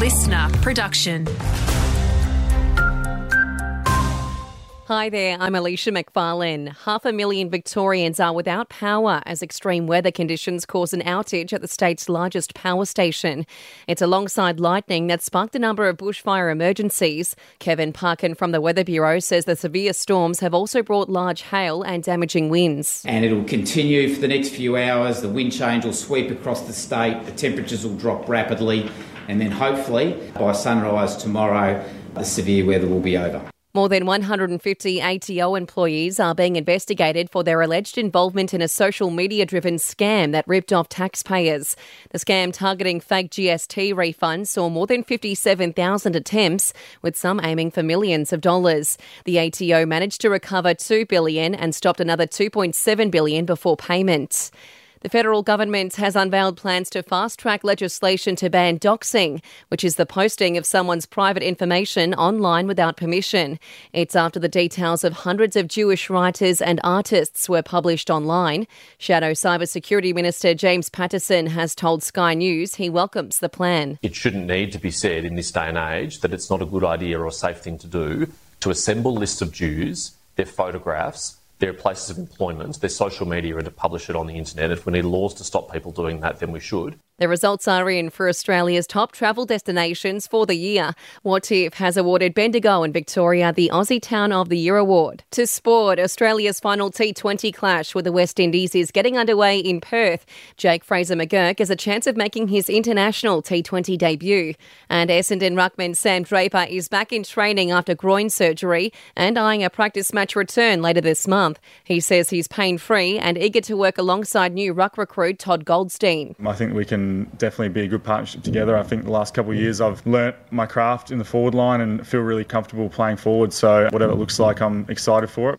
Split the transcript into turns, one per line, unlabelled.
LiSTNR production.
Hi there, I'm Alicia McFarlane. Half a million Victorians are without power as extreme weather conditions cause an outage at the state's largest power station. It's alongside lightning that sparked a number of bushfire emergencies. Kevin Parkin from the Weather Bureau says the severe storms have also brought large hail and damaging winds.
And it'll continue for the next few hours. The wind change will sweep across the state, the temperatures will drop rapidly, and then hopefully by sunrise tomorrow, the severe weather will be over.
More than 150 ATO employees are being investigated for their alleged involvement in a social media driven scam that ripped off taxpayers. The scam targeting fake GST refunds saw more than 57,000 attempts, with some aiming for millions of dollars. The ATO managed to recover 2 billion and stopped another 2.7 billion before payment. The federal government has unveiled plans to fast track legislation to ban doxing, which is the posting of someone's private information online without permission. It's after the details of hundreds of Jewish writers and artists were published online. Shadow Cybersecurity Minister James Paterson has told Sky News he welcomes the plan.
It shouldn't need to be said in this day and age that it's not a good idea or a safe thing to do to assemble lists of Jews, their photographs, their places of employment, their social media, and to publish it on the internet. If we need laws to stop people doing that, then we should.
The results are in for Australia's top travel destinations for the year. Wotif has awarded Bendigo and Victoria the Aussie Town of the Year award. To sport, Australia's final T20 clash with the West Indies is getting underway in Perth. Jake Fraser McGurk has a chance of making his international T20 debut. And Essendon ruckman Sam Draper is back in training after groin surgery and eyeing a practice match return later this month. He says he's pain free and eager to work alongside new ruck recruit Todd Goldstein.
I think we definitely be a good partnership together. I think the last couple of years I've learnt my craft in the forward line and feel really comfortable playing forward. So whatever it looks like, I'm excited for it.